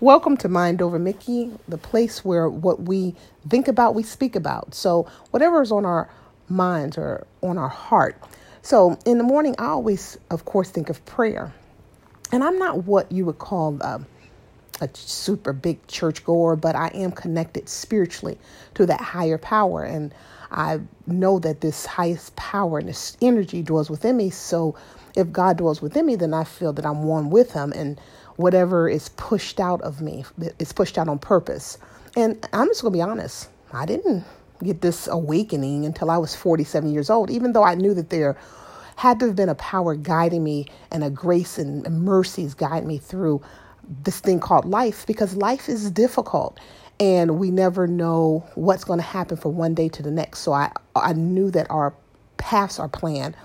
Welcome to Mind Over Mickey, the place where what we think about, we speak about. So, whatever is on our minds or on our heart. So, in the morning, I always, of course, think of prayer. And I'm not what you would call uh, a super big church goer, but I am connected spiritually to that higher power. And I know that this highest power and this energy dwells within me. So, if God dwells within me, then I feel that I'm one with Him. And whatever is pushed out of me is pushed out on purpose. And I'm just going to be honest, I didn't get this awakening until I was 47 years old, even though I knew that there had to have been a power guiding me and a grace and mercies guiding me through this thing called life because life is difficult and we never know what's going to happen from one day to the next. So I, I knew that our paths are planned,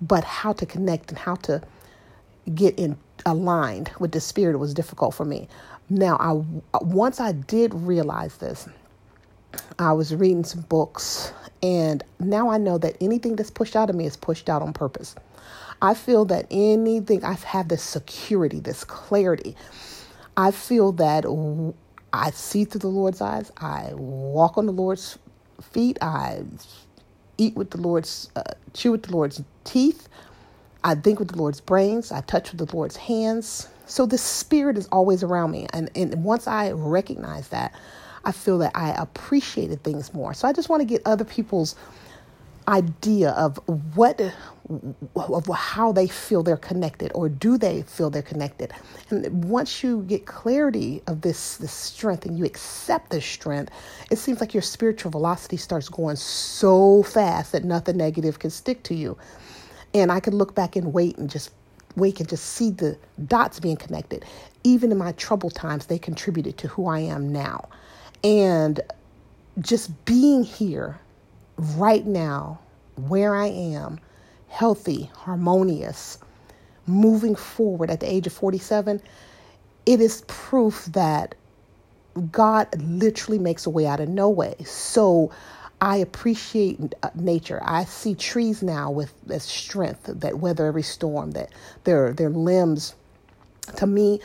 but how to connect and how to get in aligned with the spirit was difficult for me. Now, I once I did realize this, I was reading some books, and now I know that anything that's pushed out of me is pushed out on purpose. I feel that anything I have this security, this clarity. I feel that I see through the Lord's eyes. I walk on the Lord's feet. I eat with the Lord's, uh, chew with the Lord's teeth. I think with the Lord's brains, I touch with the Lord's hands. So the Spirit is always around me. And, and once I recognize that, I feel that I appreciated things more. So I just want to get other people's idea of what of how they feel they're connected or do they feel they're connected and once you get clarity of this this strength and you accept this strength it seems like your spiritual velocity starts going so fast that nothing negative can stick to you and I could look back and wait and just wait and just see the dots being connected. Even in my troubled times, they contributed to who I am now. And just being here right now, where I am, healthy, harmonious, moving forward at the age of 47, it is proof that God literally makes a way out of no way. So I appreciate uh, nature. I see trees now with this strength that weather every storm, that their their limbs to me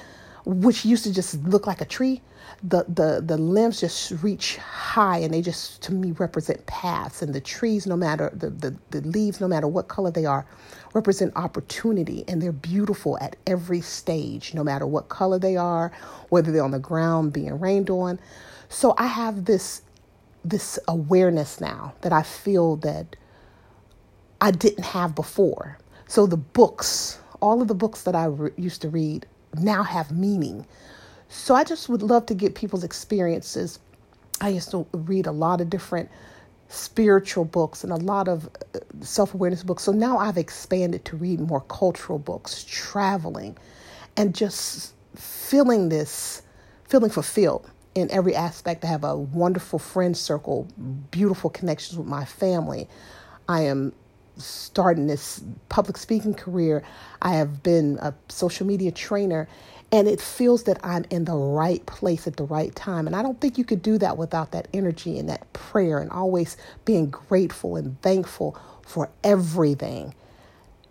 which used to just look like a tree, the, the, the limbs just reach high and they just, to me, represent paths. And the trees, no matter, the, the, the leaves, no matter what color they are, represent opportunity. And they're beautiful at every stage, no matter what color they are, whether they're on the ground being rained on. So I have this this awareness now that I feel that I didn't have before. So the books, all of the books that I re- used to read now have meaning. So I just would love to get people's experiences. I used to read a lot of different spiritual books and a lot of uh, self awareness books. So now I've expanded to read more cultural books, traveling, and just feeling this, feeling fulfilled in every aspect. I have a wonderful friend circle, beautiful connections with my family. I am starting this public speaking career. I have been a social media trainer, and it feels that I'm in the right place at the right time. And I don't think you could do that without that energy and that prayer and always being grateful and thankful for everything.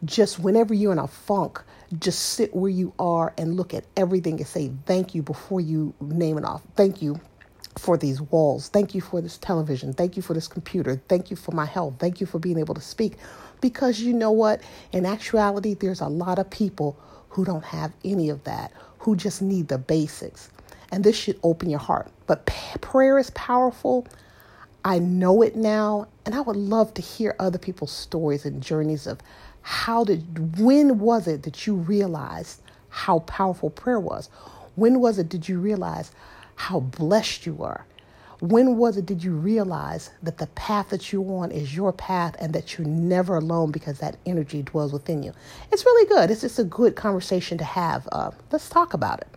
Just whenever you're in a funk, just sit where you are and look at everything and say thank you before you name it off. Thank you for these walls. Thank you for this television. Thank you for this computer. Thank you for my health. Thank you for being able to speak. Because you know what? In actuality, there's a lot of people who don't have any of that, who just need the basics. And this should open your heart. But prayer is powerful. I know it now. And I would love to hear other people's stories and journeys of how did, when was it that you realized how powerful prayer was? When was it did you realize how blessed you were? When was it did you realize that the path that you're on is your path and that you're never alone because that energy dwells within you? It's really good. It's just a good conversation to have. Uh, let's talk about it.